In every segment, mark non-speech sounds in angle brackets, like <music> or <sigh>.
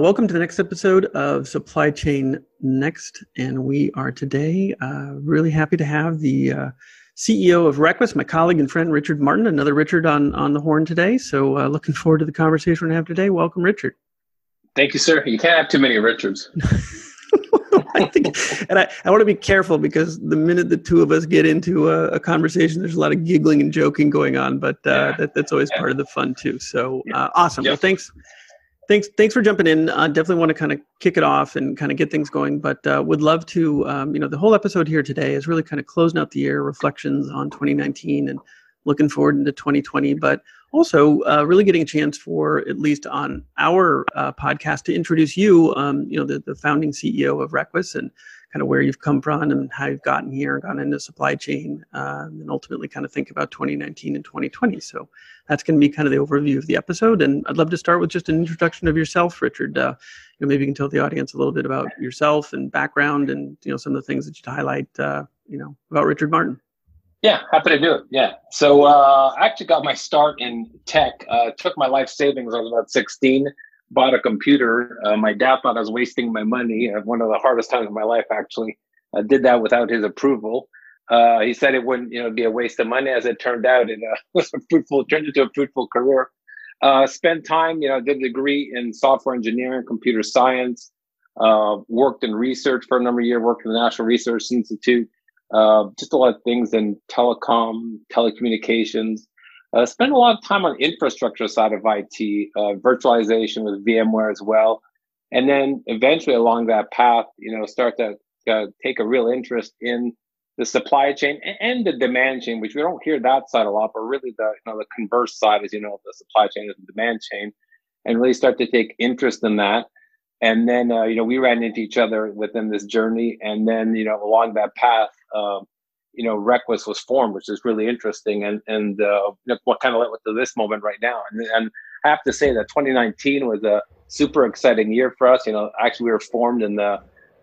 Welcome to the next episode of Supply Chain Next. And we are today uh, really happy to have the uh, CEO of Requis, my colleague and friend Richard Martin, another Richard on, on the horn today. So uh, looking forward to the conversation we're going to have today. Welcome, Richard. Thank you, sir. You can't have too many Richards. <laughs> I think, and I, I want to be careful because the minute the two of us get into a, a conversation, there's a lot of giggling and joking going on, but uh, yeah. that, that's always yeah. part of the fun too. So uh, awesome. Yep. Well, thanks thanks thanks for jumping in. Uh, definitely want to kind of kick it off and kind of get things going but uh, would love to um, you know the whole episode here today is really kind of closing out the year reflections on 2019 and looking forward into 2020 but also uh, really getting a chance for at least on our uh, podcast to introduce you um, you know the, the founding ceo of Requis and kind of where you've come from and how you've gotten here, gotten into supply chain, um, and ultimately kind of think about 2019 and 2020. So that's going to be kind of the overview of the episode. And I'd love to start with just an introduction of yourself, Richard. Uh, you know, maybe you can tell the audience a little bit about yourself and background, and you know some of the things that you'd highlight. Uh, you know about Richard Martin. Yeah, happy to do it. Yeah. So uh, I actually got my start in tech. Uh, took my life savings. I was about 16 bought a computer. Uh, my dad thought I was wasting my money. Uh, one of the hardest times of my life, actually. I did that without his approval. Uh, he said it wouldn't, you know, be a waste of money. As it turned out, it uh, <laughs> was a fruitful, turned into a fruitful career. Uh, spent time, you know, did a degree in software engineering, computer science. Uh, worked in research for a number of years. Worked in the National Research Institute. just a lot of things in telecom, telecommunications. Uh, spend a lot of time on infrastructure side of IT, uh, virtualization with VMware as well, and then eventually along that path, you know, start to uh, take a real interest in the supply chain and the demand chain, which we don't hear that side a lot, but really the you know the converse side, as you know, the supply chain is the demand chain, and really start to take interest in that. And then uh, you know we ran into each other within this journey, and then you know along that path. Um, you know Requis was formed, which is really interesting, and and uh, what kind of led to this moment right now. And, and I have to say that 2019 was a super exciting year for us. You know, actually we were formed in the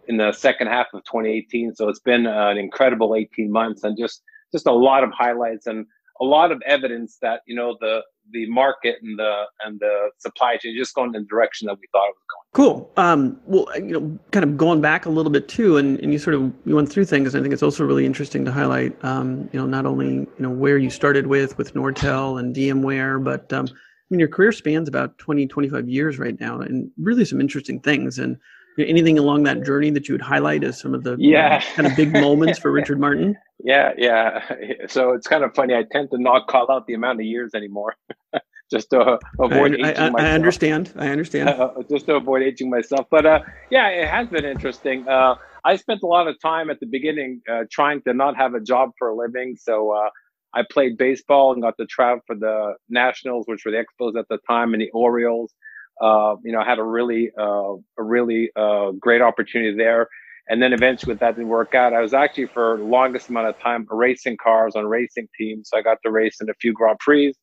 in the second half of 2018, so it's been an incredible 18 months, and just just a lot of highlights and a lot of evidence that you know the the market and the and the supply chain just going in the direction that we thought it was going. Cool. Um, well, you know, kind of going back a little bit too, and, and you sort of you went through things. I think it's also really interesting to highlight. Um, you know, not only you know where you started with with Nortel and VMware, but um, I mean your career spans about 20, 25 years right now, and really some interesting things. And anything along that journey that you would highlight as some of the yeah. kind of big moments for Richard Martin? <laughs> Yeah, yeah. <laughs> So it's kind of funny. I tend to not call out the amount of years anymore, <laughs> just to avoid I, aging I, myself. I understand. I understand. Uh, just to avoid aging myself. But uh, yeah, it has been interesting. Uh, I spent a lot of time at the beginning uh, trying to not have a job for a living. So uh, I played baseball and got to travel for the Nationals, which were the Expos at the time, and the Orioles. Uh, you know, had a really, uh, a really uh, great opportunity there. And then eventually, with that didn't work out, I was actually for longest amount of time racing cars on racing teams. So I got to race in a few Grand Prix,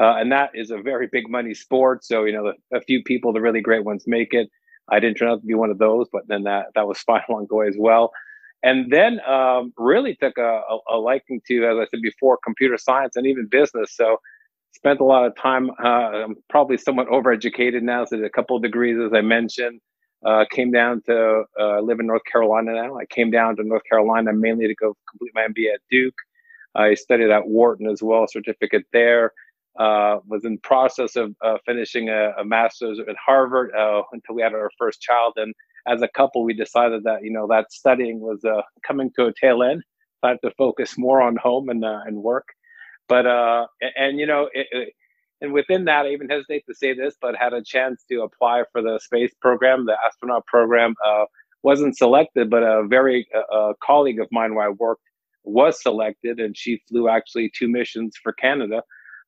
uh, and that is a very big money sport. So you know, the, a few people, the really great ones, make it. I didn't turn out to be one of those, but then that that was <laughs> fine along the way as well. And then um, really took a, a, a liking to, as I said before, computer science and even business. So spent a lot of time. Uh, I'm probably somewhat overeducated now, so a couple of degrees, as I mentioned. Uh, came down to uh, live in North Carolina now. I came down to North Carolina mainly to go complete my MBA at Duke. I studied at Wharton as well, certificate there. Uh, was in process of uh, finishing a, a, master's at Harvard uh, until we had our first child. And as a couple, we decided that you know that studying was uh, coming to a tail end. I had to focus more on home and and work. But uh, and you know, it, it, and within that, I even hesitate to say this, but had a chance to apply for the space program, the astronaut program. Uh, wasn't selected, but a very uh, colleague of mine where I worked was selected, and she flew actually two missions for Canada,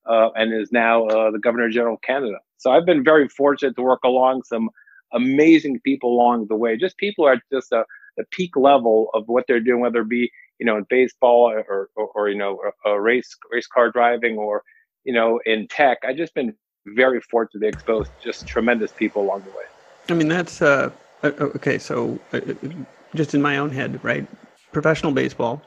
uh, and is now uh, the Governor General of Canada. So I've been very fortunate to work along some amazing people along the way. Just people are just a, the peak level of what they're doing, whether it be you know, in baseball or, or, or you know, a, race race car driving or, you know, in tech. I've just been very fortunate to be exposed to just tremendous people along the way. I mean, that's uh, uh okay. So, uh, uh, just in my own head, right? Professional baseball,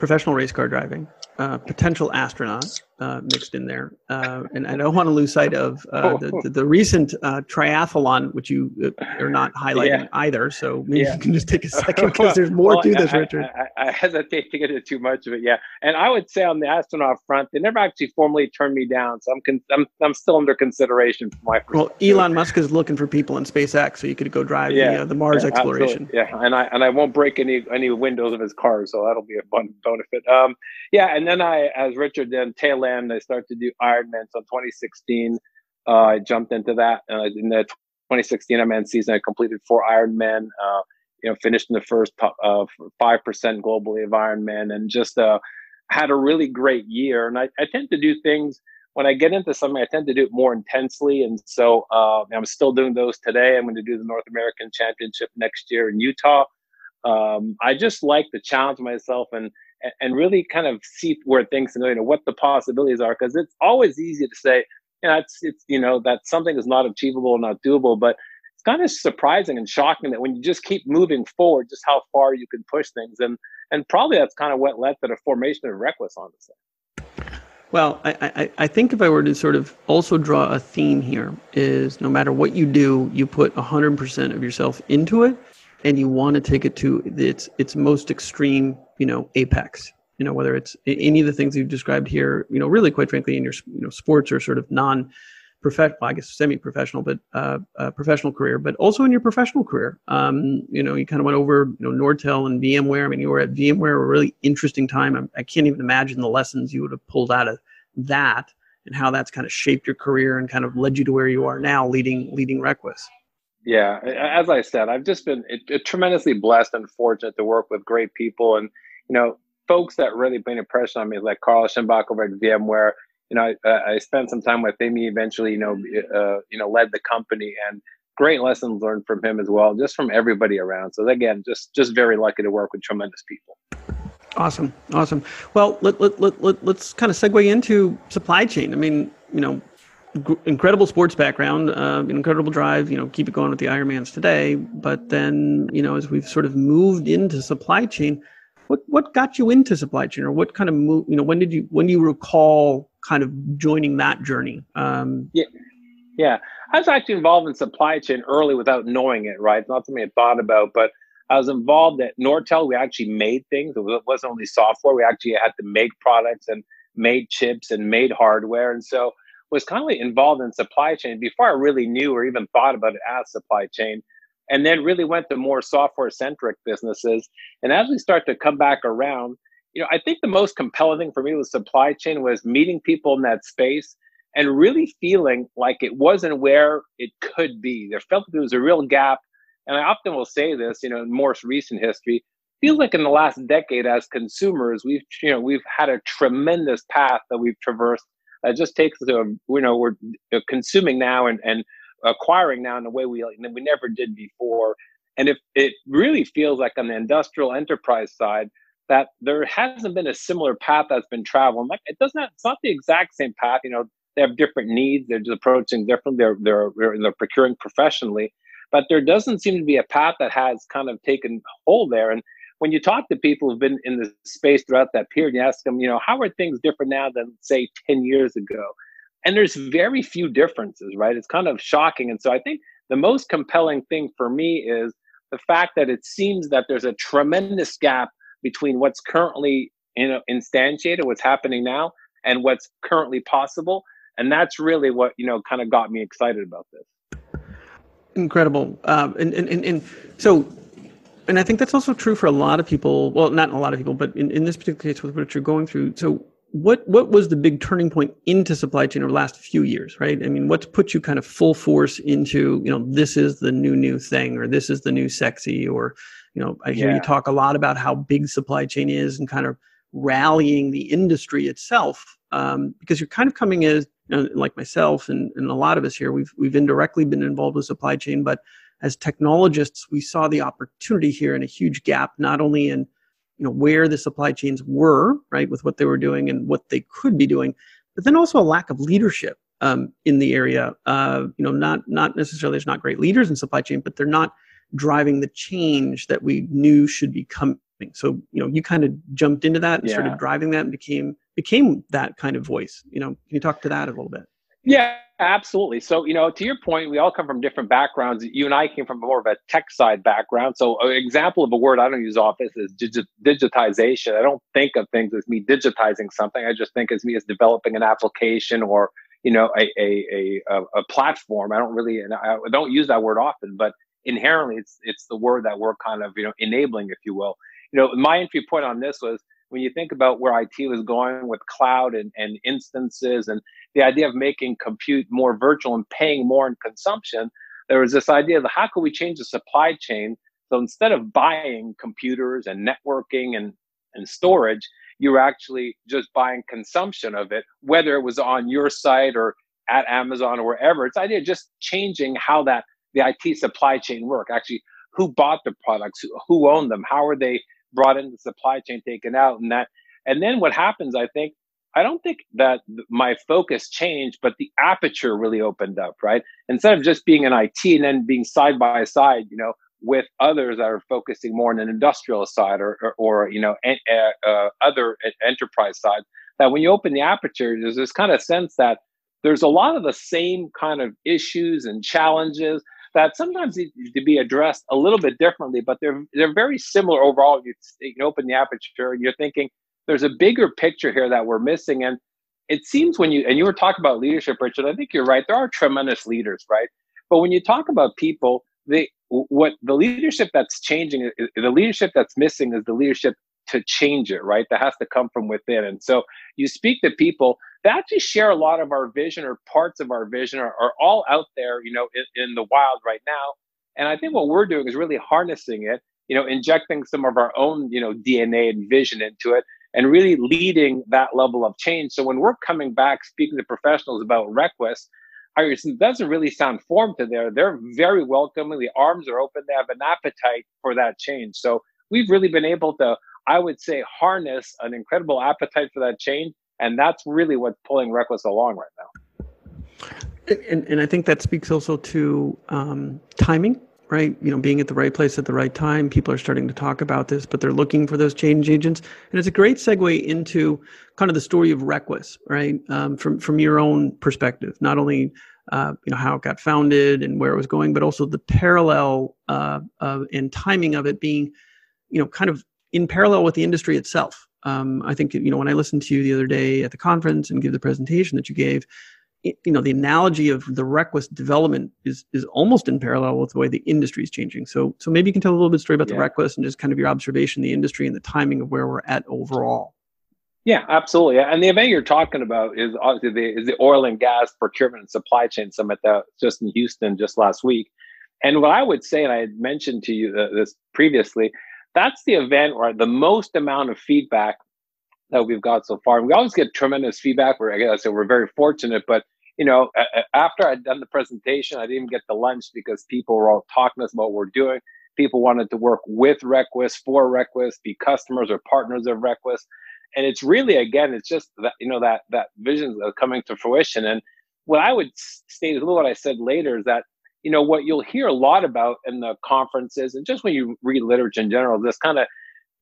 professional race car driving, uh, potential astronaut, uh, mixed in there, uh, and I don't want to lose sight of uh, the, the, the recent uh, triathlon, which you uh, are not highlighting yeah. either. So maybe yeah. you can just take a <laughs> second because there's more well, to this, I, Richard. I, I, I, hesitate to get into too much of it. Yeah, and I would say on the astronaut front, they never actually formally turned me down, so I'm con- I'm, I'm still under consideration for my. Well, Elon Musk is looking for people in SpaceX, so you could go drive yeah, the, uh, the Mars exploration. Absolutely. Yeah, and I and I won't break any any windows of his car, so that'll be a fun benefit. Um, yeah, and then I, as Richard, then tail I started to do Ironman. So in 2016, uh, I jumped into that. Uh, in the 2016 Ironman season, I completed four Ironman. Uh, you know, finished in the first uh, five percent globally of Ironman, and just uh, had a really great year. And I, I tend to do things when I get into something, I tend to do it more intensely. And so uh, I'm still doing those today. I'm going to do the North American Championship next year in Utah. Um, I just like to challenge myself and and really kind of see where things you know what the possibilities are because it's always easy to say you know it's it's you know that something is not achievable not doable but it's kind of surprising and shocking that when you just keep moving forward just how far you can push things and and probably that's kind of what led to the formation of Requis honestly. Well, I, I, I, think if I were to sort of also draw a theme here is no matter what you do, you put 100% of yourself into it and you want to take it to its its most extreme, you know, apex. You know, whether it's any of the things you've described here, you know, really quite frankly, in your you know sports or sort of non professional, well, I guess semi-professional, but uh, uh, professional career, but also in your professional career. Um, you know, you kind of went over, you know, Nortel and VMware. I mean, you were at VMware, a really interesting time. I, I can't even imagine the lessons you would have pulled out of that and how that's kind of shaped your career and kind of led you to where you are now, leading leading Requis. Yeah, as I said, I've just been tremendously blessed and fortunate to work with great people, and you know, folks that really made an impression on me, like Carl Eschenbach over at VMware. You know, I, I spent some time with him. He eventually, you know, uh, you know, led the company, and great lessons learned from him as well, just from everybody around. So again, just just very lucky to work with tremendous people. Awesome, awesome. Well, let, let, let, let, let's kind of segue into supply chain. I mean, you know, incredible sports background, uh, incredible drive. You know, keep it going with the Ironmans today. But then, you know, as we've sort of moved into supply chain, what what got you into supply chain, or what kind of move? You know, when did you when you recall kind of joining that journey? Um, yeah, yeah, I was actually involved in supply chain early without knowing it. Right, it's not something I thought about, but I was involved at Nortel. We actually made things. It wasn't only software. We actually had to make products and made chips and made hardware, and so was kind of involved in supply chain before I really knew or even thought about it as supply chain. And then really went to more software centric businesses. And as we start to come back around, you know, I think the most compelling thing for me with supply chain was meeting people in that space and really feeling like it wasn't where it could be. There felt like there was a real gap. And I often will say this, you know, in more recent history, feels like in the last decade as consumers, we've, you know, we've had a tremendous path that we've traversed it just takes us to, you know, we're uh, consuming now and, and acquiring now in a way we, we never did before. And if it really feels like on the industrial enterprise side, that there hasn't been a similar path that's been traveled. Like it doesn't. It's not the exact same path. You know, they have different needs. They're just approaching differently. They're they're they're procuring professionally, but there doesn't seem to be a path that has kind of taken hold there. And when you talk to people who've been in the space throughout that period, you ask them, you know, how are things different now than say 10 years ago? And there's very few differences, right? It's kind of shocking. And so I think the most compelling thing for me is the fact that it seems that there's a tremendous gap between what's currently you know, instantiated, what's happening now, and what's currently possible. And that's really what, you know, kind of got me excited about this. Incredible. Um, and, and, and, and so and I think that's also true for a lot of people. Well, not a lot of people, but in, in this particular case with what you're going through. So what what was the big turning point into supply chain over the last few years, right? I mean, what's put you kind of full force into, you know, this is the new new thing or this is the new sexy or, you know, I hear yeah. you talk a lot about how big supply chain is and kind of rallying the industry itself um, because you're kind of coming as you know, like myself and, and a lot of us here, we've we've indirectly been involved with supply chain, but as technologists, we saw the opportunity here and a huge gap, not only in you know where the supply chains were, right, with what they were doing and what they could be doing, but then also a lack of leadership um, in the area. Uh, you know, not not necessarily there's not great leaders in supply chain, but they're not driving the change that we knew should be coming. So you know, you kind of jumped into that and yeah. started driving that and became became that kind of voice. You know, can you talk to that a little bit? Yeah, absolutely. So, you know, to your point, we all come from different backgrounds. You and I came from more of a tech side background. So, an example of a word I don't use often is digi- digitization. I don't think of things as me digitizing something. I just think as me as developing an application or, you know, a a a, a platform. I don't really, and I don't use that word often, but inherently, it's it's the word that we're kind of you know enabling, if you will. You know, my entry point on this was when you think about where IT was going with cloud and, and instances and the idea of making compute more virtual and paying more in consumption, there was this idea of how could we change the supply chain? So instead of buying computers and networking and, and storage, you were actually just buying consumption of it, whether it was on your site or at Amazon or wherever. It's idea just changing how that the IT supply chain work. Actually, who bought the products, who, who owned them, how are they brought in the supply chain taken out and that and then what happens i think i don't think that my focus changed but the aperture really opened up right? Instead of just being an it and then being side by side you know with others that are focusing more on an industrial side or, or, or you know en- uh, uh, other enterprise side that when you open the aperture there's this kind of sense that there's a lot of the same kind of issues and challenges that sometimes need to be addressed a little bit differently, but they're they're very similar overall. You, open the aperture and you're thinking there's a bigger picture here that we're missing. And it seems when you and you were talking about leadership, Richard, I think you're right. There are tremendous leaders, right? But when you talk about people, the what the leadership that's changing, the leadership that's missing is the leadership to change it, right? That has to come from within. And so you speak to people that actually share a lot of our vision or parts of our vision are, are all out there, you know, in, in the wild right now. And I think what we're doing is really harnessing it, you know, injecting some of our own, you know, DNA and vision into it and really leading that level of change. So when we're coming back speaking to professionals about Requis, it doesn't really sound formed to there. They're very welcoming. The arms are open. They have an appetite for that change. So we've really been able to I would say, harness an incredible appetite for that change. And that's really what's pulling Requis along right now. And, and I think that speaks also to um, timing, right? You know, being at the right place at the right time. People are starting to talk about this, but they're looking for those change agents. And it's a great segue into kind of the story of Requis, right? Um, from from your own perspective, not only uh, you know how it got founded and where it was going, but also the parallel uh, and timing of it being, you know, kind of in parallel with the industry itself. Um, I think you know when I listened to you the other day at the conference and give the presentation that you gave, you know the analogy of the Requis development is is almost in parallel with the way the industry is changing. So so maybe you can tell a little bit story about yeah. the Requis and just kind of your observation the industry and the timing of where we're at overall. Yeah, absolutely. And the event you're talking about is obviously the is the oil and gas procurement and supply chain summit that just in Houston just last week. And what I would say, and I had mentioned to you uh, this previously, that's the event where the most amount of feedback that we've got so far. And we always get tremendous feedback. Where I guess we're very fortunate, but you know, after I'd done the presentation, I didn't get the lunch because people were all talking to us about what we're doing. People wanted to work with Requis, for Requis, be customers or partners of Requis. And it's really, again, it's just that, you know, that, that vision coming to fruition. And what I would state a little what I said later is that you know what you'll hear a lot about in the conferences and just when you read literature in general this kind of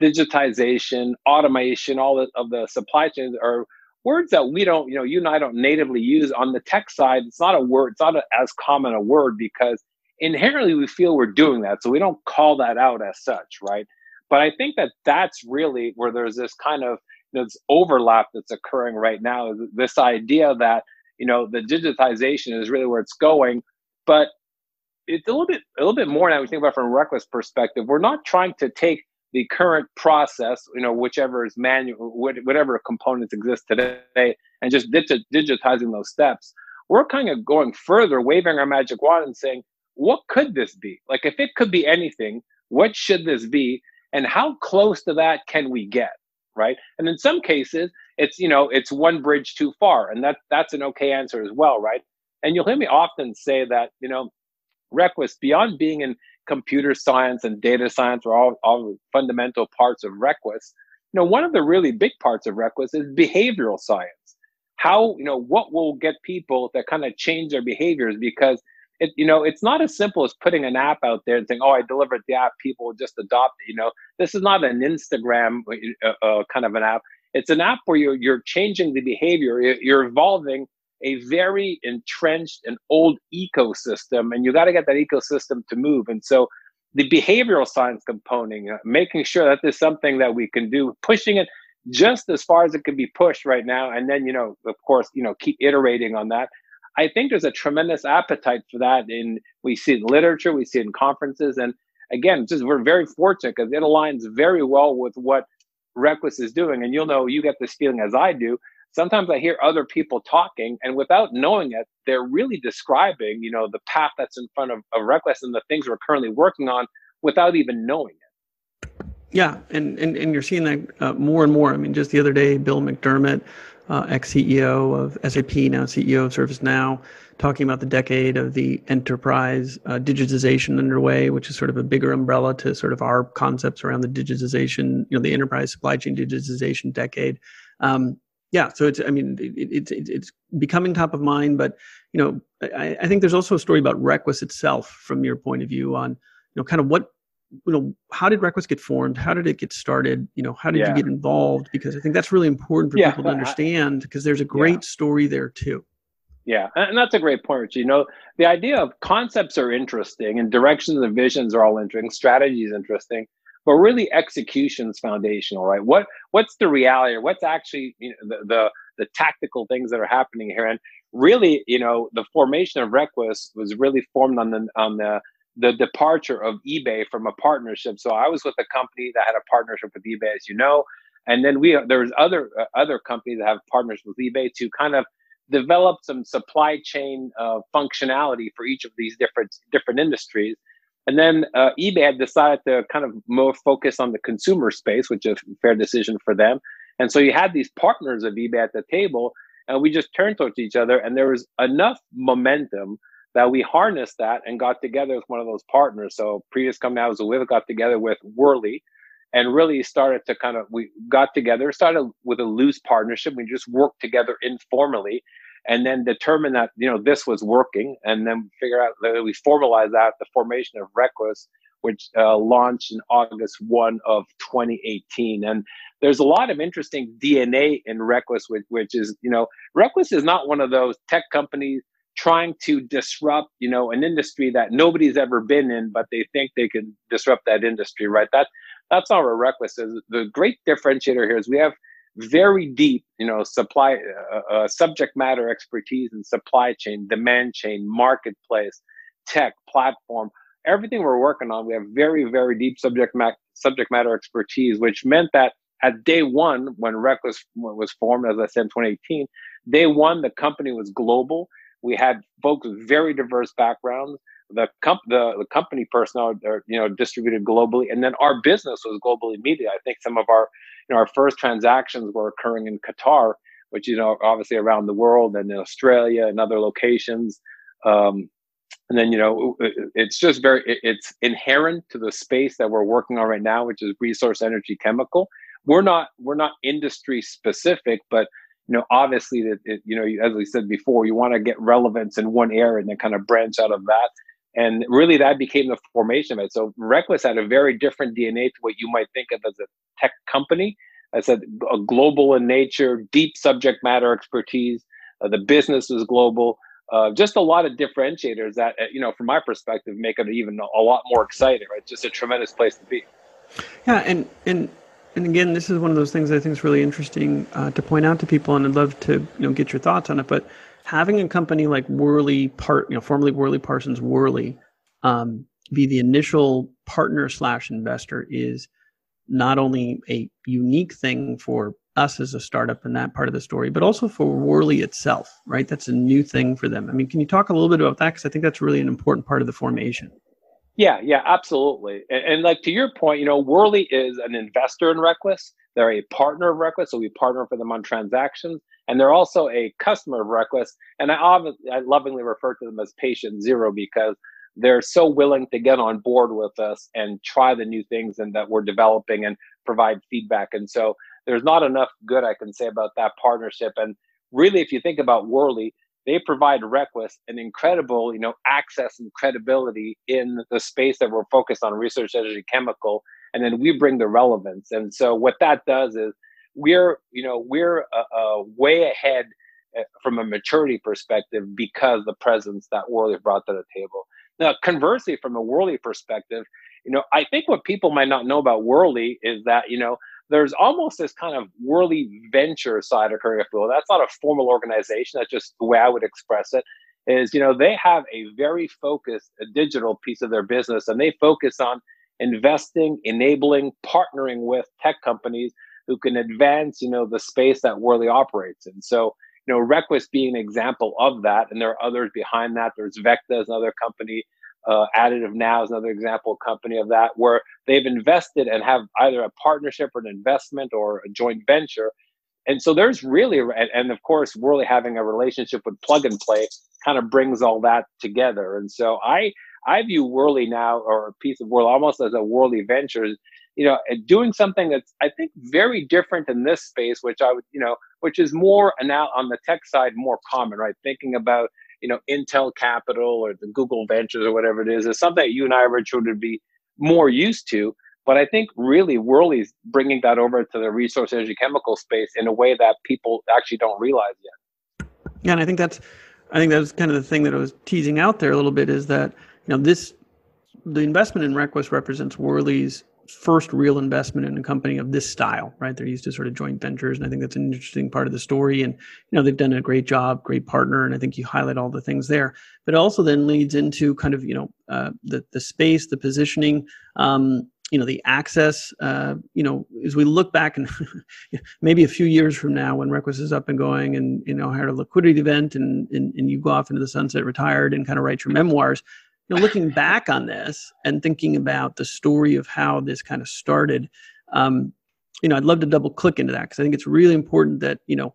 digitization automation all of the supply chains are words that we don't you know you and i don't natively use on the tech side. It's not a word it's not a, as common a word because inherently we feel we're doing that so we don't call that out as such right? But i think that that's really where there's this kind of you know, this overlap that's occurring right now this idea that you know the digitization is really where it's going but it's a little bit a little bit more now we think about from a Requis perspective. We're not trying to take the current process you know whichever is manual whatever components exist today and just digitizing those steps. We're kind of going further waving our magic wand and saying what could this be? Like if it could be anything what should this be? And how close to that can we get right? And in some cases it's you know it's one bridge too far and that that's an okay answer as well right? And you'll hear me often say that you know Requis, beyond being in computer science and data science, are all, all fundamental parts of Requis. You know, one of the really big parts of Requis is behavioral science. How, you know, what will get people to kind of change their behaviors because it, you know, it's not as simple as putting an app out there and saying, "Oh, I delivered the app, people will just adopt it." You know, this is not an Instagram uh, uh, kind of an app. It's an app where you're, you're changing the behavior, you're evolving a very entrenched and old ecosystem, and you got to get that ecosystem to move. And so the behavioral science component, uh, making sure that there's something that we can do, pushing it just as far as it can be pushed right now, and then you know, of course, you know, keep iterating on that. I think there's a tremendous appetite for that. In we see in literature, we see in conferences, and again, just we're very fortunate because it aligns very well with what Requis is doing. And you'll know you get this feeling as I do. Sometimes I hear other people talking, and without knowing it, they're really describing, you know, the path that's in front of, of Requis and the things we're currently working on without even knowing it. Yeah, and and, and you're seeing that uh, more and more. I mean, just the other day, Bill McDermott, uh, ex CEO of SAP, now CEO of ServiceNow, talking about the decade of the enterprise uh, digitization underway, which is sort of a bigger umbrella to sort of our concepts around the digitization, you know, the enterprise supply chain digitization decade. Um, yeah, so it's I mean it, it, it's becoming top of mind, but you know I, I think there's also a story about Requis itself from your point of view on you know kind of what you know how did Requis get formed? How did it get started? You know how did yeah. you get involved? Because i think that's really important for yeah, people to understand because there's a great yeah. story there too. Yeah and that's a great point you know the idea of concepts are interesting and directions and visions are all interesting strategy is interesting but really execution is foundational right what what's the reality what's actually you know, the, the the tactical things that are happening here and really you know the formation of Requis was really formed on the on the the departure of eBay from a partnership. So I was with a company that had a partnership with eBay, as you know, and then we there was other uh, other companies that have partners with eBay to kind of develop some supply chain uh, functionality for each of these different different industries. And then uh, eBay had decided to kind of more focus on the consumer space, which is a fair decision for them. And so you had these partners of eBay at the table, and we just turned towards each other, and there was enough momentum that we harnessed that and got together with one of those partners. So previous company I was with got together with Worley and really started to kind of we got together, started with a loose partnership. We just worked together informally and then determine that you know this was working and then figure out that we formalized that the formation of Requis which uh, launched in August 1 of 2018 and there's a lot of interesting DNA in Requis which, which is you know Requis is not one of those tech companies trying to disrupt you know an industry that nobody's ever been in but they think they can disrupt that industry right? That that's our Requis is. The great differentiator here is we have very deep you know supply uh, uh, subject matter expertise in supply chain demand chain marketplace tech platform everything we're working on we have very very deep subject matter subject matter expertise which meant that at day one when Requis was formed as i said in 2018 day one the company was global we had folks with very diverse backgrounds. The, comp- the, the company personnel are you know distributed globally, and then our business was globally media. I think some of our you know our first transactions were occurring in Qatar, which you know obviously around the world, and in Australia and other locations. Um, and then you know it's just very it's inherent to the space that we're working on right now, which is resource energy chemical. We're not we're not industry specific, but you know, obviously that you know, as we said before, you want to get relevance in one area and then kind of branch out of that. And really, that became the formation of it. So Requis had a very different DNA to what you might think of as a tech company. I said a global in nature, deep subject matter expertise. Uh, the business was global. Uh, just a lot of differentiators that, uh, you know, from my perspective, make it even a lot more exciting. Right, just a tremendous place to be. Yeah, and and and again, this is one of those things I think is really interesting uh, to point out to people, and I'd love to you know get your thoughts on it. But having a company like Worley, part you know, formerly Worley Parsons Worley, um, be the initial partner slash investor is not only a unique thing for us as a startup in that part of the story, but also for Worley itself, right? That's a new thing for them. I mean, can you talk a little bit about that? Because I think that's really an important part of the formation. Yeah, yeah, absolutely. And, and, like to your point, you know, Worley is an investor in Requis. They're a partner of Requis, so we partner for them on transactions, and they're also a customer of Requis. And I, I lovingly refer to them as patient zero because they're so willing to get on board with us and try the new things and that we're developing and provide feedback. And so there's not enough good I can say about that partnership. And really, if you think about Worley, they provide Requis an incredible, you know, access and credibility in the space that we're focused on, resource energy chemical, and then we bring the relevance. And so what that does is we're you know we're uh, way ahead uh, from a maturity perspective because the presence that Worley brought to the table. Now, conversely, from a Worley perspective, you know, I think what people might not know about Worley is that you know there's almost this kind of Worley venture side of Career Flow. That's not a formal organization. That's just the way I would express it. Is you know they have a very focused digital piece of their business, and they focus on investing, enabling, partnering with tech companies who can advance, you know, the space that Worley operates in. So, you know, Requis being an example of that, and there are others behind that. There's Vecta as another company. Uh, Additive Now is another example company of that, where they've invested and have either a partnership or an investment or a joint venture. And so there's really, and, and of course, Worley having a relationship with Plug and Play kind of brings all that together. And so I, I view Worley now, or a piece of Worley, almost as a Worley Ventures, you know, doing something that's I think very different in this space, which I would, you know, which is more now on the tech side more common, right? Thinking about you know Intel Capital or the Google Ventures or whatever it is is something that you and I, Richard, would be more used to. But I think really Worley's bringing that over to the resource energy chemical space in a way that people actually don't realize yet. Yeah, and I think that's I think that's kind of the thing that I was teasing out there a little bit is that know this the investment in Requis represents Worley's first real investment in a company of this style, right? They're used to sort of joint ventures, and I think that's an interesting part of the story. And you know, they've done a great job, great partner, and I think you highlight all the things there. But it also then leads into kind of you know uh, the the space, the positioning. Um, you know the access uh, you know as we look back and <laughs> maybe a few years from now when Requis is up and going and you know had a liquidity event and, and, and you go off into the sunset retired and kind of write your memoirs you know, looking back on this and thinking about the story of how this kind of started, um, you know, I'd love to double click into that because I think it's really important that you know,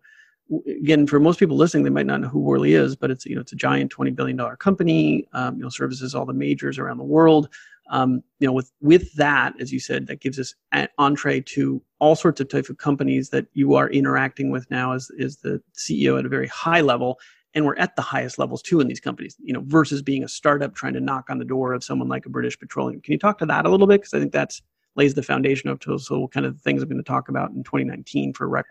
again, for most people listening, they might not know who Worley is, but it's you know, it's a giant twenty billion dollar company. Um, you know, services all the majors around the world. Um, you know, with with that, as you said, that gives us an entree to all sorts of type of companies that you are interacting with now as is the CEO at a very high level and we're at the highest levels too in these companies you know versus being a startup trying to knock on the door of someone like a british petroleum. Can you talk to that a little bit? Because i think that's lays the foundation of to so kind of things i'm going to talk about in 2019 for Requis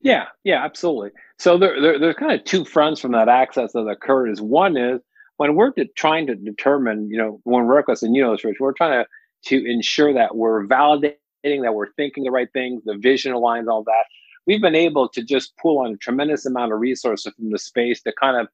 yeah yeah absolutely. So there, there, there's kind of two fronts from that access that occurred is one is when we're de- trying to determine you know when Requis and you know this rich we're trying to to ensure that we're validating that we're thinking the right things the vision aligns all that we've been able to just pull on a tremendous amount of resources from the space to kind of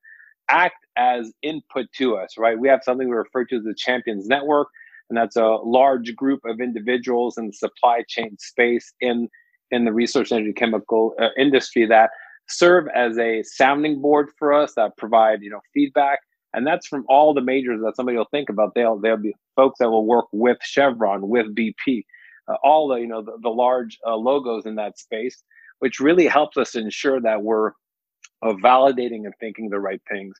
act as input to us, right? We have something we refer to as the Champions Network, and that's a large group of individuals in the supply chain space in in the resource energy chemical uh, industry that serve as a sounding board for us that provide you know feedback. And that's from all the majors that somebody will think about. They'll they'll be folks that will work with chevron with bp uh, all the you know the, the large uh, logos in that space which really helps us ensure that we're uh, validating and thinking the right things.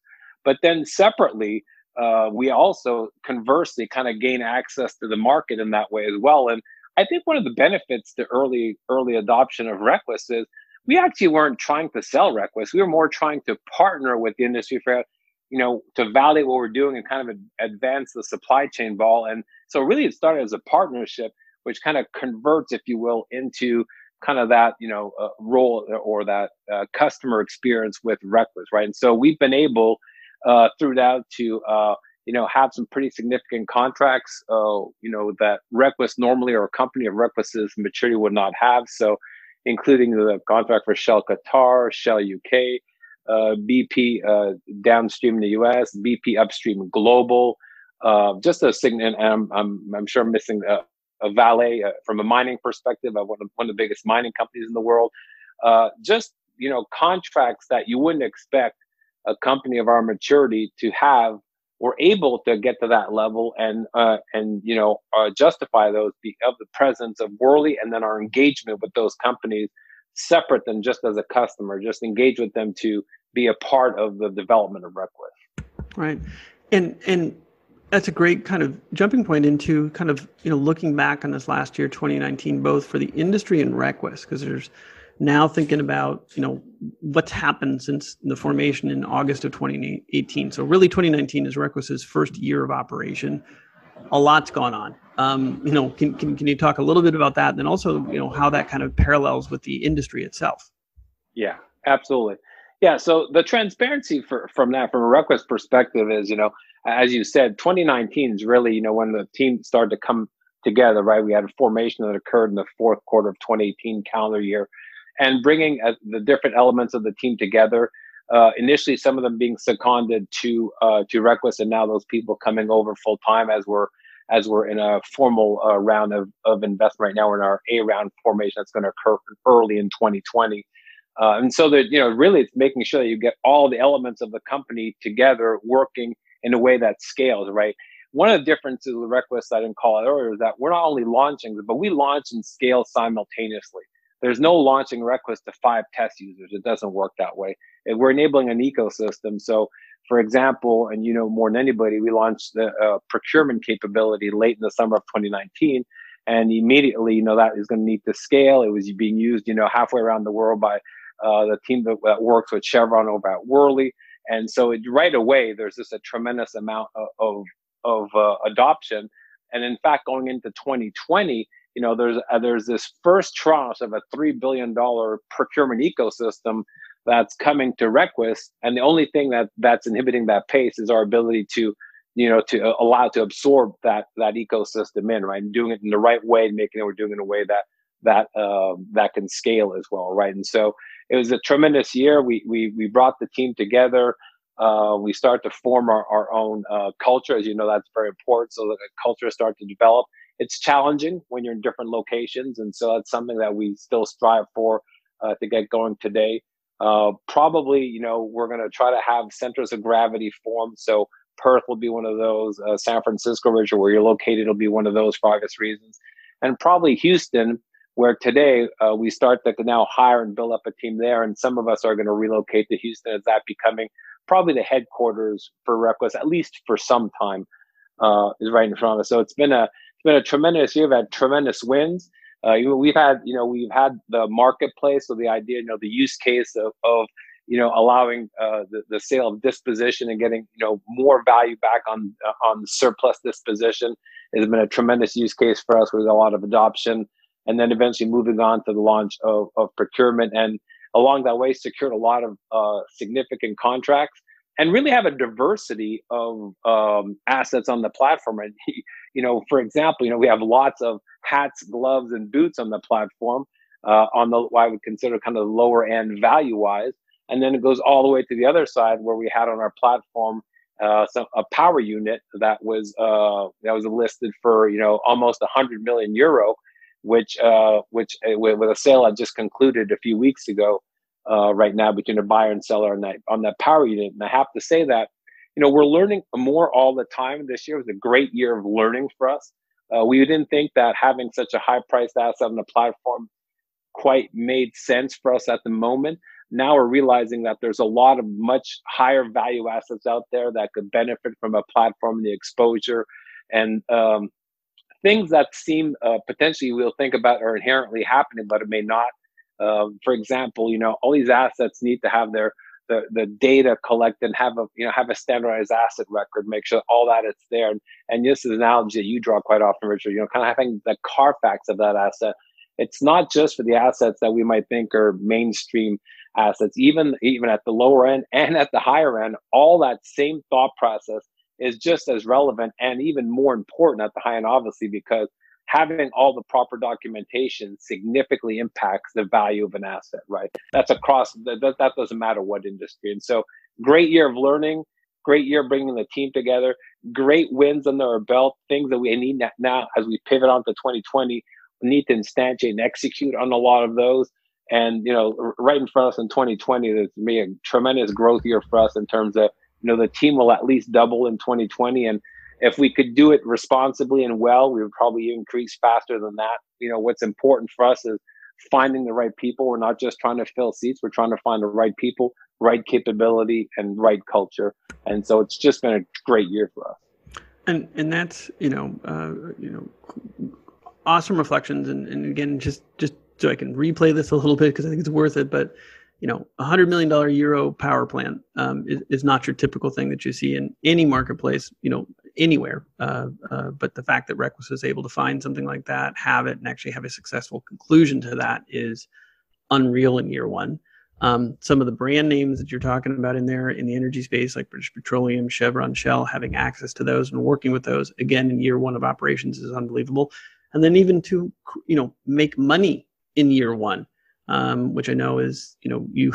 But then separately, uh, we also conversely kind of gain access to the market in that way as well. And I think one of the benefits to early early adoption of Requis is we actually weren't trying to sell Requis. We were more trying to partner with the industry for you know to validate what we're doing and kind of advance the supply chain ball. And so really it started as a partnership, which kind of converts, if you will, into kind of that you know uh, role or that uh, customer experience with Requis, right? And so we've been able uh, through that to uh, you know have some pretty significant contracts, uh, you know that Requis normally or a company of Requis's maturity would not have. So including the contract for Shell Qatar, Shell UK, uh, BP downstream in the US, BP upstream global. just a sign, I'm, I'm, I'm sure I'm missing a Vale uh, from a mining perspective, of one of, one of the biggest mining companies in the world. Uh, just you know contracts that you wouldn't expect a company of our maturity to have. We're able to get to that level and uh, and you know uh, justify those of the presence of Worley and then our engagement with those companies separate than just as a customer. Just engage with them to be a part of the development of Requis. Right, and and that's a great kind of jumping point into kind of you know looking back on this last year 2019 both for the industry and Requis because there's now thinking about you know what's happened since the formation in august of 2018 so really 2019 is Requis's first year of operation a lot's gone on Um, you know, can, can can you talk a little bit about that, and then also you know how that kind of parallels with the industry itself? Yeah, absolutely. Yeah, so the transparency for, from that, from a Requis perspective, is you know, as you said, 2019 is really you know when the team started to come together. Right, we had a formation that occurred in the fourth quarter of 2018 calendar year, and bringing uh, the different elements of the team together uh, initially some of them being seconded to uh, to Requis, and now those people coming over full time as we're as we're in a formal uh, round of, of investment right now. We're in our A round formation that's going to occur early in 2020. Uh, and so that you know, really, it's making sure that you get all the elements of the company together, working in a way that scales. Right. One of the differences with Requis I didn't call it earlier is that we're not only launching, but we launch and scale simultaneously. There's no launching Requis to five test users. It doesn't work that way. We're enabling an ecosystem. So, for example, and you know more than anybody, we launched the uh, procurement capability late in the summer of 2019, and immediately, you know, that is going to need to scale. It was being used, you know, halfway around the world by uh, the team that, that, works with Chevron over at Worley, and so it, right away, there's just a tremendous amount of of, uh, adoption. And in fact, going into 2020, you know, there's uh, there's this first tranche of a three billion dollar procurement ecosystem that's coming to Requis, and the only thing that that's inhibiting that pace is our ability to, you know, to uh, allow to absorb that that ecosystem in, right, and doing it in the right way, and making it we're doing it in a way that that uh, that can scale as well, right? And so it was a tremendous year. We we we brought the team together. Uh, we start to form our, our own uh, culture. As you know, that's very important. So the culture start to develop it's challenging when you're in different locations, and so that's something that we still strive for uh, to get going today. Uh, probably, you know, we're going to try to have centers of gravity formed. So Perth will be one of those. Uh, San Francisco, Richard, where you're located, will be one of those for obvious reasons, and probably Houston, where today uh, we start to now hire and build up a team there, and some of us are going to relocate to Houston as that becoming probably the headquarters for Requis, at least for some time, uh, is right in front of us. So it's been a it's been a tremendous year. We've had tremendous wins. Uh, we've had, you know, we've had the marketplace. So the idea, you know, the use case of, of you know, allowing uh, the, the sale of disposition and getting, you know, more value back on uh, on surplus disposition has been a tremendous use case for us with a lot of adoption. And then eventually moving on to the launch of, of procurement and along that way secured a lot of uh, significant contracts and really have a diversity of um, assets on the platform. And you know, for example, you know, we have lots of hats, gloves, and boots on the platform uh, on the what I would consider kind of lower end value wise. And then it goes all the way to the other side where we had on our platform uh, some, a power unit that was uh, that was listed for you know almost 100 million euro, which uh, which uh, with, a sale I just concluded a few weeks ago. Uh, right now between a buyer and seller on that on that power unit, and I have to say that you know, we're learning more all the time. This year was a great year of learning for us. Uh, we didn't think that having such a high priced asset on the platform quite made sense for us at the moment. Now we're realizing that there's a lot of much higher value assets out there that could benefit from a platform, the exposure, and um, things that seem uh, potentially we'll think about are inherently happening, but it may not. Uh, for example, you know, all these assets need to have their the, the data collected and have a you know have a standardized asset record, make sure all that it's there. And, and this is an analogy that you draw quite often, Richard. You know, kind of having the Carfax of that asset. It's not just for the assets that we might think are mainstream assets, even even at the lower end and at the higher end, all that same thought process is just as relevant and even more important at the high end, obviously, because having all the proper documentation significantly impacts the value of an asset, right? That's across, that, that doesn't matter what industry. And so, great year of learning, great year bringing the team together, great wins under our belt, things that we need now as we pivot on to 2020. We need to instantiate and execute on a lot of those. And, you know, right in front of us in 2020, there's going to be a tremendous growth year for us in terms of, you know, the team will at least double in 2020. And if we could do it responsibly and well, we would probably increase faster than that. You know, what's important for us is finding the right people. We're not just trying to fill seats. We're trying to find the right people, right capability, and right culture. And so it's just been a great year for us. And and that's you know uh, you know awesome reflections. And, and again, just just so I can replay this a little bit because I think it's worth it. But you know, a hundred million dollar euro power plant um, is, is not your typical thing that you see in any marketplace. You know, anywhere. Uh, uh, but the fact that Requis is able to find something like that, have it, and actually have a successful conclusion to that is unreal in year one. Um, some of the brand names that you're talking about in there in the energy space, like British Petroleum, Chevron, Shell, having access to those and working with those again in year one of operations is unbelievable. And then even to you know make money in year one um, which I know is you know you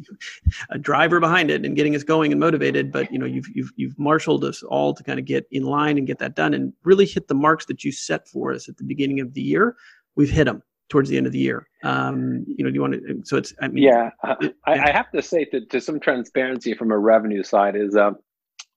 <laughs> a driver behind it and getting us going and motivated. But you know you've you've you've marshaled us all to kind of get in line and get that done and really hit the marks that you set for us at the beginning of the year. We've hit them towards the end of the year. Um, you know, do you want to? So it's I mean, yeah, it, I, I, have to say to, to some transparency from a revenue side is um,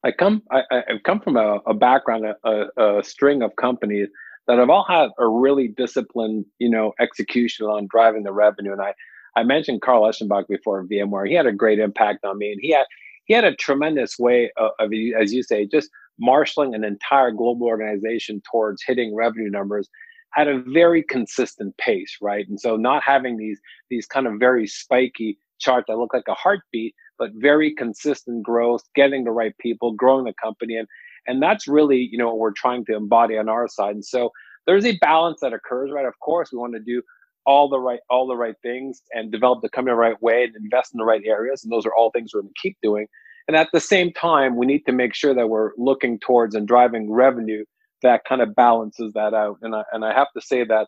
I come I, I've come from a, a background a, a, a string of companies that have all had a really disciplined, you know, execution on driving the revenue. And I, I mentioned Carl Eschenbach before VMware. He had a great impact on me, and he had he had a tremendous way of, of as you say, just marshaling an entire global organization towards hitting revenue numbers at a very consistent pace, right? And so not having these these kind of very spiky charts that look like a heartbeat, but very consistent growth, getting the right people, growing the company, and and that's really, you know, what we're trying to embody on our side. And so there's a balance that occurs, right? Of course, we want to do all the right all the right things and develop the company the right way and invest in the right areas. And those are all things we're going to keep doing. And at the same time, we need to make sure that we're looking towards and driving revenue that kind of balances that out. And I and I have to say that,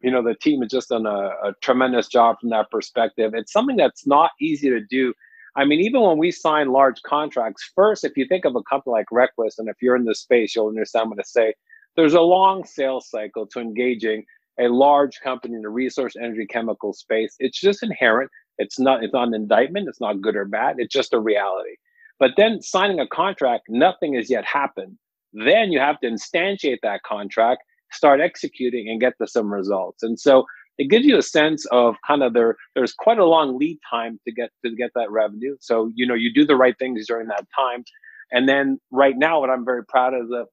you know, the team has just done a, a tremendous job from that perspective. It's something that's not easy to do I mean, even when we sign large contracts, first, if you think of a company like Requis, and if you're in this space, you'll understand what I say. There's a long sales cycle to engaging a large company in the resource, energy, chemical space. It's just inherent. It's not. It's not an indictment. It's not good or bad. It's just a reality. But then signing a contract, nothing has yet happened. Then you have to instantiate that contract, start executing, and get to some results. And so it gives you a sense of kind of there there's quite a long lead time to get to get that revenue. So you know you do the right things during that time. And then right now what i'm very proud of the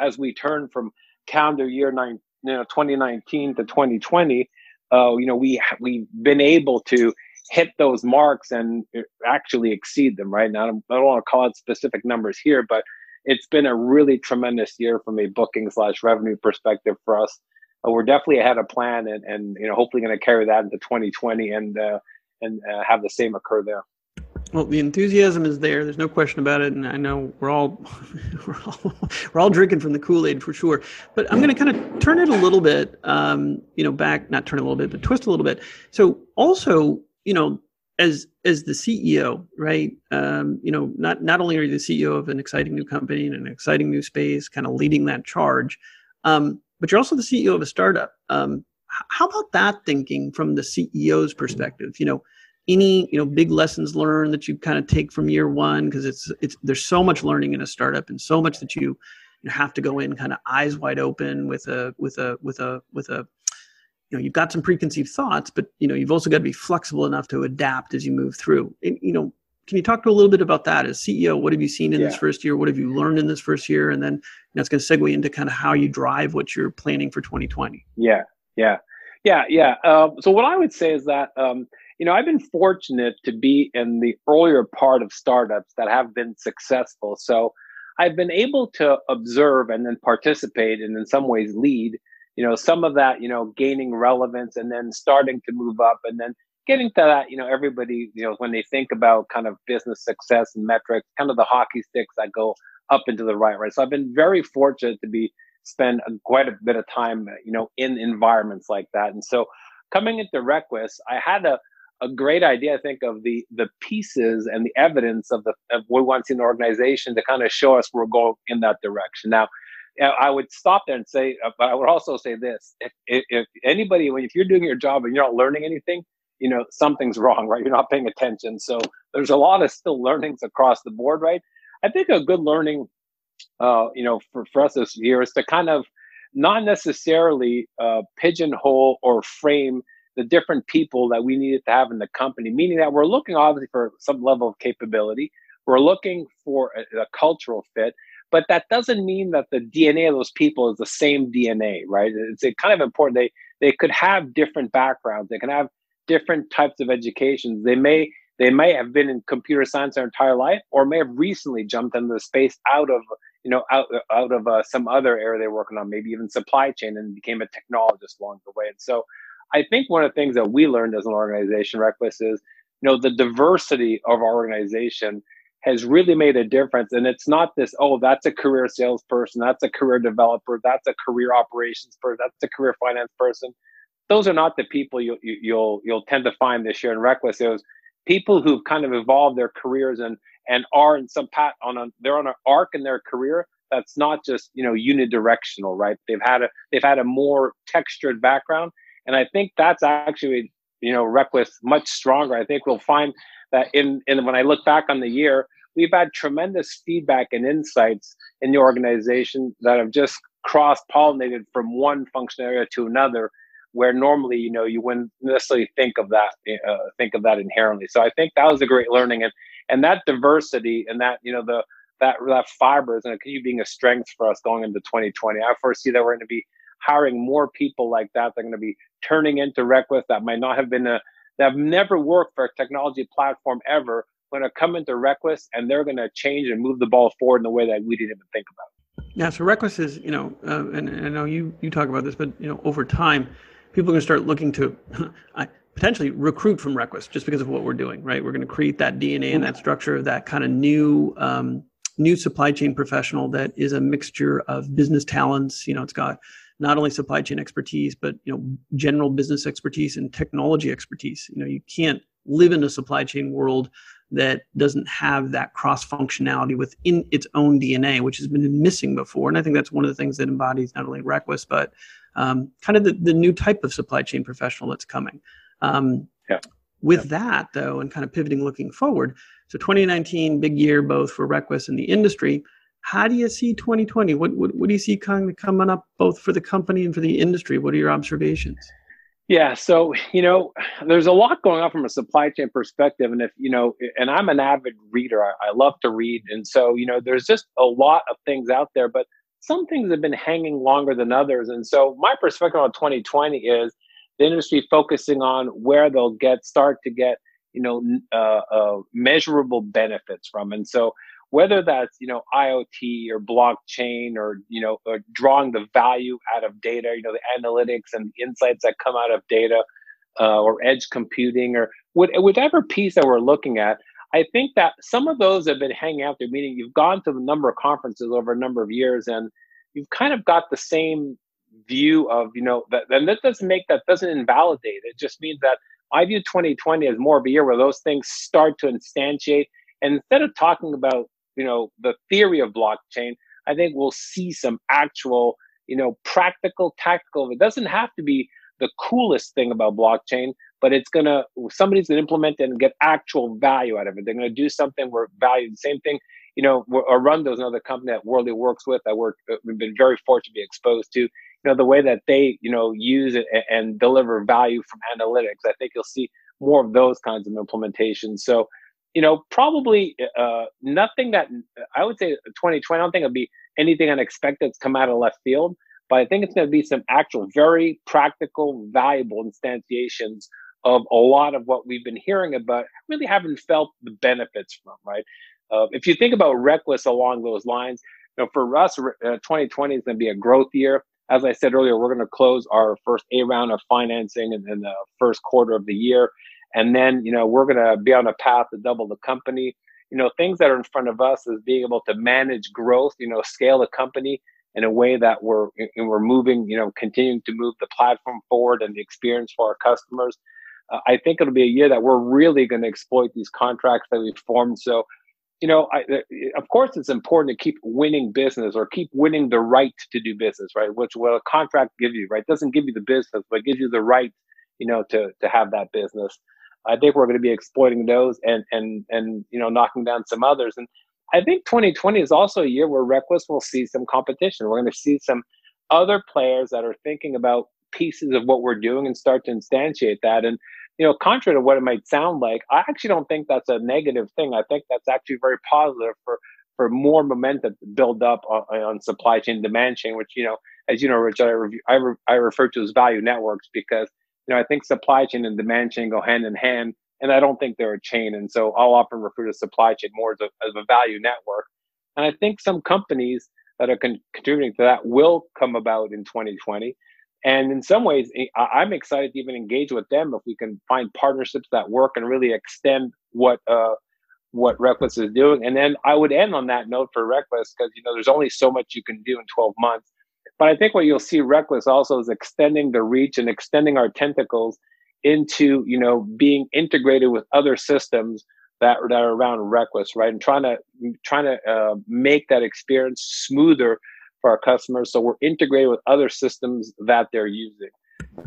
as we turn from calendar year nine you know 2019 to 2020 uh, you know we we've been able to hit those marks and actually exceed them right? Now i don't, I don't want to call out specific numbers here but it's been a really tremendous year from a booking slash revenue perspective for us uh, we're definitely ahead of plan and, and you know hopefully going to carry that into 2020 and uh, and uh, have the same occur there. Well, the enthusiasm is there. There's no question about it, and I know we're all <laughs> we're all, we're all drinking from the Kool Aid for sure. But I'm going to kind of turn it a little bit, um, you know, back not turn a little bit, but twist a little bit. So also, you know, as as the CEO, right? Um, you know, not not only are you the CEO of an exciting new company and an exciting new space, kind of leading that charge, um, but you're also the CEO of a startup. Um, how about that thinking from the CEO's perspective? You know, any you know big lessons learned that you kind of take from year one because it's it's there's so much learning in a startup and so much that you you have to go in kind of eyes wide open with a with a with a with a you know you've got some preconceived thoughts but you know you've also got to be flexible enough to adapt as you move through and, you know can you talk to a little bit about that as CEO? What have you seen in yeah. this first year? What have you learned in this first year? And then you know, going to segue into kind of how you drive what you're planning for 2020. Yeah, yeah, yeah, yeah. Um, so what I would say is that um, you know I've been fortunate to be in the earlier part of startups that have been successful. So I've been able to observe and then participate and in some ways lead. You know, some of that, you know, gaining relevance and then starting to move up and then getting to that, you know, everybody, you know, when they think about kind of business success and metrics, kind of the hockey sticks that go up into the right, right. So I've been very fortunate to be spend a, quite a bit of time, you know, in environments like that. And so coming into Requis, I had a a great idea, I think, of the the pieces and the evidence of the of what we want to see in the organization to kind of show us we're going in that direction. Now, I would stop there and say, uh, but I would also say this: if, if, if anybody, when if you're doing your job and you're not learning anything, you know something's <laughs> wrong right? You're not paying attention. So there's a lot of still learnings across the board right? I think a good learning uh, you know for, for us this year is to kind of not necessarily uh, pigeonhole or frame the different people that we needed to have in the company meaning that we're looking obviously for some level of capability. We're looking for a, a cultural fit but that doesn't mean that the dna of those people is the same dna right? It's kind of important they they could have different backgrounds. They can have different types of educations. They may they may have been in computer science their entire life, or may have recently jumped into the space out of you know, out out of uh, some other area they're working on, maybe even supply chain, and became a technologist along the way. And so, I think one of the things that we learned as an organization, Requis, is you know the diversity of our organization has really made a difference. And it's not this, oh, that's a career salesperson, that's a career developer, that's a career operations person, that's a career finance person. Those are not the people you, you, you'll you'll tend to find this year in Requis. It was people who've kind of evolved their careers and and are in some pat on a they're on an arc in their career that's not just you know unidirectional, right? They've had a they've had a more textured background, and I think that's actually you know Requis much stronger. I think we'll find that in, in when I look back on the year, we've had tremendous feedback and insights in the organization that have just cross pollinated from one function area to another where normally you know you wouldn't necessarily think of that uh, think of that inherently. So i think that was a great learning and and that diversity and that you know the that that fiber is going to being a strength for us going into 2020 i foresee that we're going to be hiring more people like that. They're going to be turning into Requis that might not have been a that have never worked for a technology platform ever going to come into Requis and they're going to change and move the ball forward in a way that we didn't even think about. Yeah, so Requis is, you know, uh, and, and, I know you you talk about this, but you know, over time, people are going to start looking to <laughs> potentially recruit from Requis just because of what we're doing, right? We're going to create that DNA and that structure, of that kind of new um, new supply chain professional that is a mixture of business talents. You know, it's got not only supply chain expertise, but you know, general business expertise and technology expertise. You know, you can't live in a supply chain world that doesn't have that cross functionality within its own DNA, which has been missing before. And I think that's one of the things that embodies not only Requis, but um, kind of the, the new type of supply chain professional that's coming. Um, yeah. With yeah. that, though, and kind of pivoting looking forward, so 2019, big year both for Requis and the industry. How do you see 2020? What, what, what do you see kind of coming up both for the company and for the industry? What are your observations? Yeah, so you know, there's a lot going on from a supply chain perspective, and if you know, and I'm an avid reader, I, I, love to read, and so you know, there's just a lot of things out there, but some things have been hanging longer than others, and so my perspective on 2020 is the industry focusing on where they'll get start to get you know uh, uh, measurable benefits from, and so whether that's you know IoT or blockchain or you know or drawing the value out of data, you know the analytics and the insights that come out of data, uh, or edge computing or whatever piece that we're looking at. I think that some of those have been hanging out there, meaning you've gone to a number of conferences over a number of years and you've kind of got the same view of, you know, that, and that doesn't make that doesn't invalidate. It just means that I view 2020 as more of a year where those things start to instantiate. And instead of talking about you know the theory of blockchain i think we'll see some actual you know practical tactical it doesn't have to be the coolest thing about blockchain but it's gonna somebody's gonna implement it and get actual value out of it. They're gonna do something where value the same thing. You know Arundo is another company that Worley works with i work uh, we've been very fortunate to be exposed to. You know the way that they you know use it and deliver value from analytics i think you'll see more of those kinds of implementations. So you know, probably uh, nothing that I would say 2020. I don't think it'll be anything unexpected that's come out of left field, but I think it's going to be some actual, very practical, valuable instantiations of a lot of what we've been hearing about. Really haven't felt the benefits from, right? Uh, if you think about Requis along those lines, you know, for us, uh, 2020 is going to be a growth year. As I said earlier, we're going to close our first A round of financing in, in the first quarter of the year. And then, you know, we're going to be on a path to double the company. You know, things that are in front of us is being able to manage growth, you know, scale the company in a way that we're we're moving, you know, continuing to move the platform forward and the experience for our customers. I think it'll be a year that we're really going to exploit these contracts that we've formed. So, you know, I, of course, it's important to keep winning business or keep winning the right to do business, right? Which what a contract gives you, right? It doesn't give you the business, but gives you the right, you know, to to have that business. I think we're going to be exploiting those and and and you know knocking down some others. And I think 2020 is also a year where Requis will see some competition. We're going to see some other players that are thinking about pieces of what we're doing and start to instantiate that. And you know, contrary to what it might sound like, I actually don't think that's a negative thing. I think that's actually very positive for for more momentum to build up on, on supply chain demand chain, which you know, as you know, Rich, I, I, re, I refer to as value networks because you know, I think supply chain and demand chain go hand in hand, and I don't think they're a chain. And so I'll often refer to supply chain more as a, as a value network. And I think some companies that are con- contributing to that will come about in 2020. And in some ways, I- am excited to even engage with them if we can find partnerships that work and really extend what uh, what Requis is doing. And then I would end on that note for Requis because you know there's only so much you can do in 12 months. But I think what you'll see Requis also is extending the reach and extending our tentacles into you know being integrated with other systems that, that are around Requis, right? And trying to trying to uh, make that experience smoother for our customers. So we're integrated with other systems that they're using.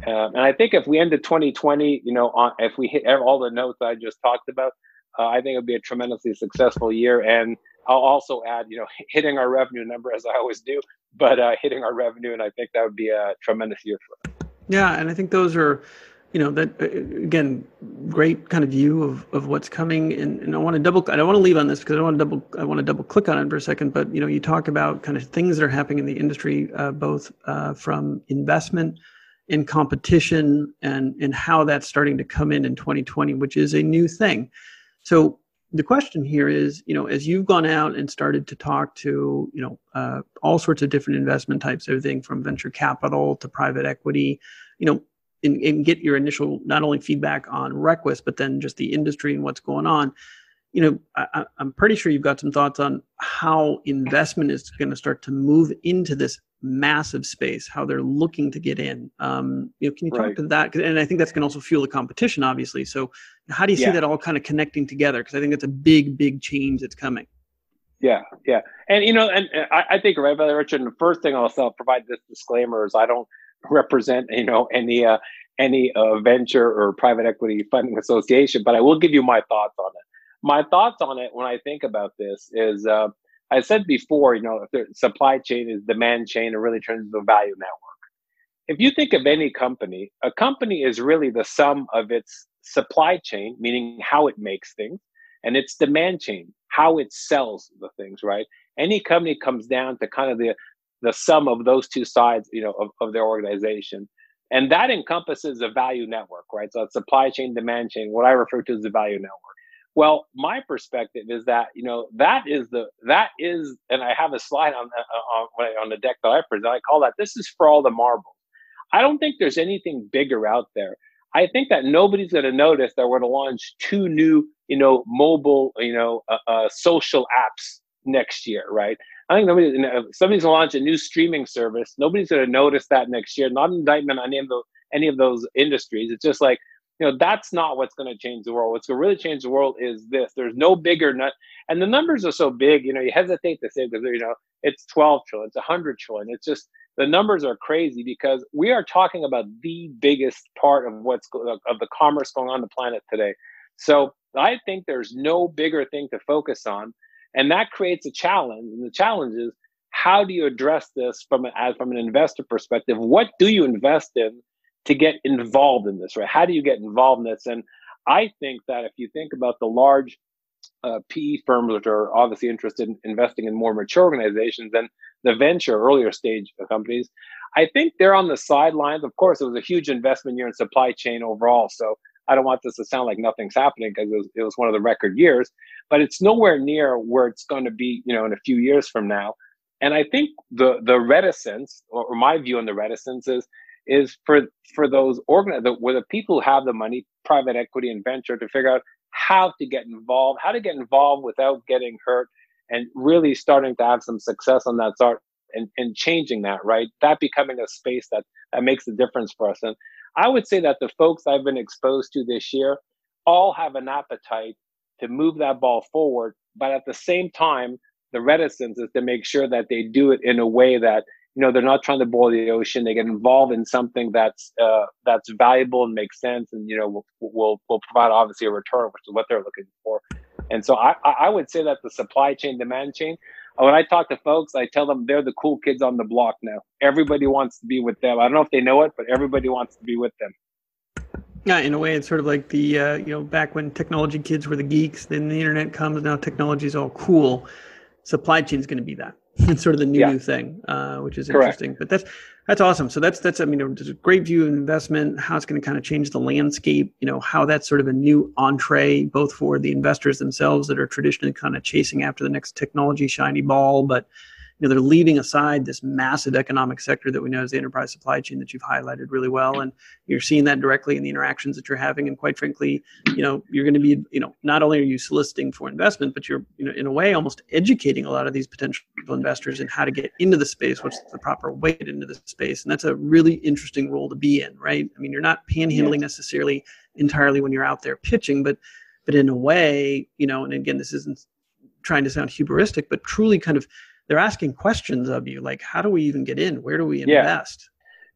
Um, and I think if we end 2020, you know, on, if we hit all the notes I just talked about, uh, I think it would be a tremendously successful year. And I'll also add, you know, hitting our revenue number as I always do, but uh, hitting our revenue, and I think that would be a tremendous year for us. Yeah, and I think those are, you know, that uh, again, great kind of view of, of what's coming. And, and I want to double, I don't want to leave on this because I want to double, I want to double click on it for a second. But you know, you talk about kind of things that are happening in the industry, uh, both uh, from investment in competition and and how that's starting to come in in 2020, which is a new thing. So the question here is, you know, as you've gone out and started to talk to, you know, uh, all sorts of different investment types, everything from venture capital to private equity, you know, and, and get your initial not only feedback on Requis, but then just the industry and what's going on. You know, I, I'm pretty sure you've got some thoughts on how investment is going to start to move into this massive space, how they're looking to get in. Um, you know, can you talk right. to that? And I think that's going to also fuel the competition, obviously. So, how do you see yeah. that all kind of connecting together? Because I think that's a big, big change that's coming. Yeah, yeah, and you know, and, I, I, think right, brother Richard. The first thing I'll, I'll provide this disclaimer is I don't represent you know any uh, any uh, venture or private equity funding association, but I will give you my thoughts on it. My thoughts on it when I think about this is. Uh, I said before, you know, if the supply chain is demand chain, it really turns into a value network. If you think of any company, a company is really the sum of its supply chain, meaning how it makes things, and its demand chain, how it sells the things, right? Any company comes down to kind of the the sum of those two sides, you know, of, of their organization. And that encompasses a value network, right? So it's supply chain, demand chain, what I refer to as the value network. Well, my perspective is that you know that is the that is, and I have a slide on uh, on, on the deck that I present. I call that this is for all the marbles. I don't think there's anything bigger out there. I think that nobody's going to notice that we're going to launch two new, you know, mobile, you know, uh, uh, social apps next year, right? I think nobody, somebody's to launch a new streaming service. Nobody's going to notice that next year. Not an indictment on any of those any of those industries. It's just like you know that's not what's going to change the world what's going to really change the world is this there's no bigger nut and the numbers are so big you know you hesitate to say because you know it's 12 trillion it's 100 trillion it's just the numbers are crazy because we are talking about the biggest part of what's of the commerce going on the planet today so i think there's no bigger thing to focus on and that creates a challenge and the challenge is how do you address this from an, from an investor perspective what do you invest in to get involved in this, right? How do you get involved in this? And I think that if you think about the large uh, PE firms which are obviously interested in investing in more mature organizations than the venture earlier stage companies, I think they're on the sidelines. Of course, it was a huge investment year in supply chain overall. So I don't want this to sound like nothing's happening because it was, it was one of the record years, but it's nowhere near where it's going to be, you know, in a few years from now. And I think the the reticence, or my view on the reticence, is is for for those organ the, where the people who have the money, private equity and venture, to figure out how to get involved, how to get involved without getting hurt, and really starting to have some success on that start and, and changing that, right? That becoming a space that that makes a difference for us. And I would say that the folks I've been exposed to this year all have an appetite to move that ball forward, but at the same time, the reticence is to make sure that they do it in a way that you know they're not trying to boil the ocean. They get involved in something that's uh, that's valuable and makes sense and you know will, will will provide obviously a return which is what they're looking for. And so i i would say that the supply chain demand chain when i talk to folks i tell them they're the cool kids on the block now everybody wants to be with them i don't know if they know it but everybody wants to be with them yeah, in a way, it's sort of like the uh, you know back when technology kids were the geeks. Then the internet comes. Now technology is all cool. Supply chain is going to be that. <laughs> it's sort of the new yeah. new thing, uh, which is Correct. interesting. But that's that's awesome. So that's that's I mean, there's a great view of investment, how it's going to kind of change the landscape. You know, how that's sort of a new entree, both for the investors themselves that are traditionally kind of chasing after the next technology shiny ball, but know they're leaving aside this massive economic sector that we know is the enterprise supply chain that you've highlighted really well. And you're seeing that directly in the interactions that you're having. And quite frankly you know you're going to be you know not only are you soliciting for investment but you're you know in a way almost educating a lot of these potential investors in how to get into the space what's the proper way to get into the space. And that's a really interesting role to be in right? I mean you're not panhandling necessarily entirely when you're out there pitching but but in a way you know and again this isn't trying to sound hubristic but truly kind of they're asking questions of you like how do we even get in? Where do we invest?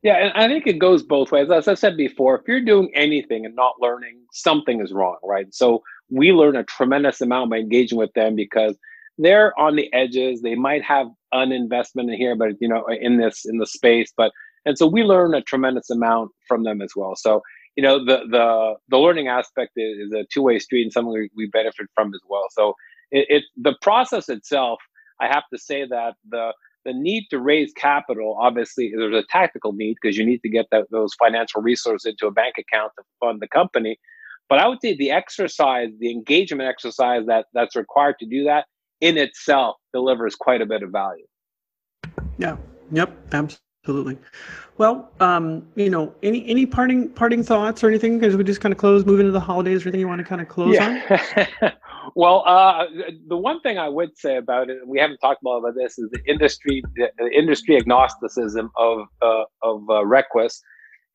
Yeah, yeah and i think it goes both ways. As i said before if you're doing anything and not learning something is wrong right? So we learn a tremendous amount by engaging with them because they're on the edges. They might have an investment in here but you know in this in the space but and so we learn a tremendous amount from them as well. So you know the the the learning aspect is, is a two-way street and something we, we benefit from as well. So it, it the process itself I have to say that the the need to raise capital, obviously, there's a tactical need because you need to get that, those financial resources into a bank account to fund the company. But I would say the exercise, the engagement exercise that that's required to do that in itself delivers quite a bit of value. Yeah. Yep. Absolutely. Well, um, you know, any any parting parting thoughts or anything? Because we just kind of close, move into the holidays. Or anything you want to kind of close yeah. on? <laughs> well, uh, the one thing I would say about it, we haven't talked about this, is the industry the industry agnosticism of uh, of uh.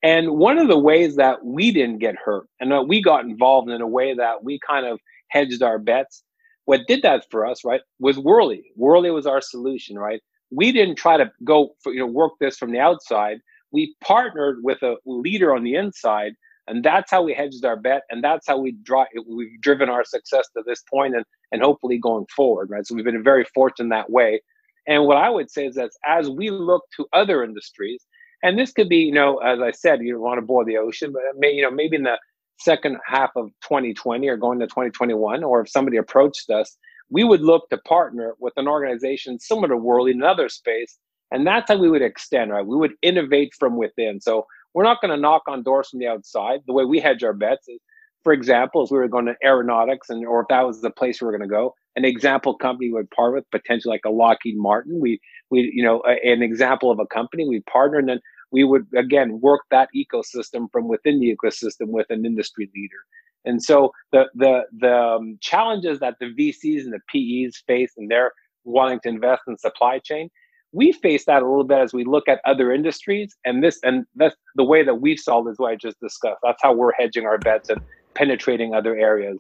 And one of the ways that we didn't get hurt and that we got involved in a way that we kind of hedged our bets, what did that for us, right, was Worley. Worley was our solution, right? We didn't try to go, for, you know, work this from the outside we partnered with a leader on the inside and that's how we hedged our bet and that's how we draw we've driven our success to this point and and hopefully going forward right so we've been very fortunate that way and what i would say is that as we look to other industries and this could be you know as i said you don't want to boil the ocean but may, you know maybe in the second half of 2020 or going to 2021 or if somebody approached us we would look to partner with an organization similar to Worley in another space and that's how we would extend, right? We would innovate from within. So we're not going to knock on doors from the outside. The way we hedge our bets is, for example, if we were going to aeronautics and or if that was the place we were going to go, an example company would partner with potentially like a Lockheed Martin. We we you know a, an example of a company we partner and then we would again work that ecosystem from within the ecosystem with an industry leader. And so the the the um, challenges that the VCs and the PEs face and they're wanting to invest in supply chain we face that a little bit as we look at other industries and this and that's the way that we solve is what i just discussed. That's how we're hedging our bets and penetrating other areas.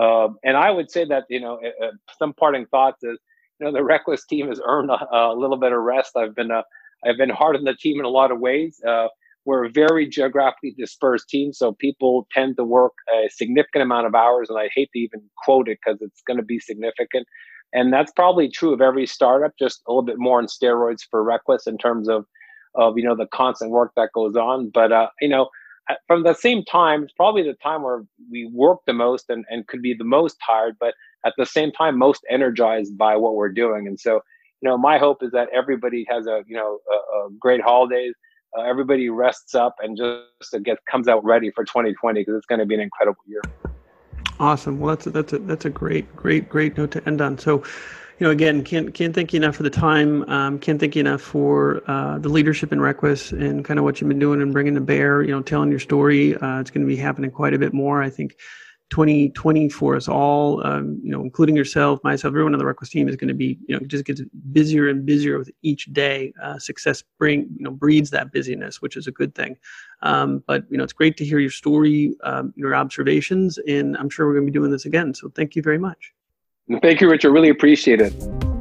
Um, and i would say that you know uh, some parting thoughts is you know the Requis team has earned a, a little bit of rest. I've been i've been hard on the team in a lot of ways. Uh, we're a very geographically dispersed team so people tend to work a significant amount of hours and i hate to even quote it because it's going to be significant and that's probably true of every startup just a little bit more on steroids for Requis in terms of of you know the constant work that goes on. But uh, you know from the same time it's probably the time where we work the most and, and could be the most tired but at the same time most energized by what we're doing. And so you know my hope is that everybody has a you know a, a great holidays uh, everybody rests up and just gets comes out ready for 2020 because it's going to be an incredible year Awesome. Well, that's a, that's a that's a great great great note to end on. So, you know, again, can't can't thank you enough for the time. Um, can't thank you enough for uh, the leadership in Requis and kind of what you've been doing and bringing to bear. You know, telling your story. Uh, it's going to be happening quite a bit more. I think 2020 for us all, um, you know, including yourself, myself, everyone on the Requis team is going to be, you know, just gets busier and busier with each day. Uh, success bring, you know, breeds that busyness, which is a good thing. Um, but you know, it's great to hear your story, um, your observations, and I'm sure we're going to be doing this again. So thank you very much. Thank you, Richard. Really appreciate it.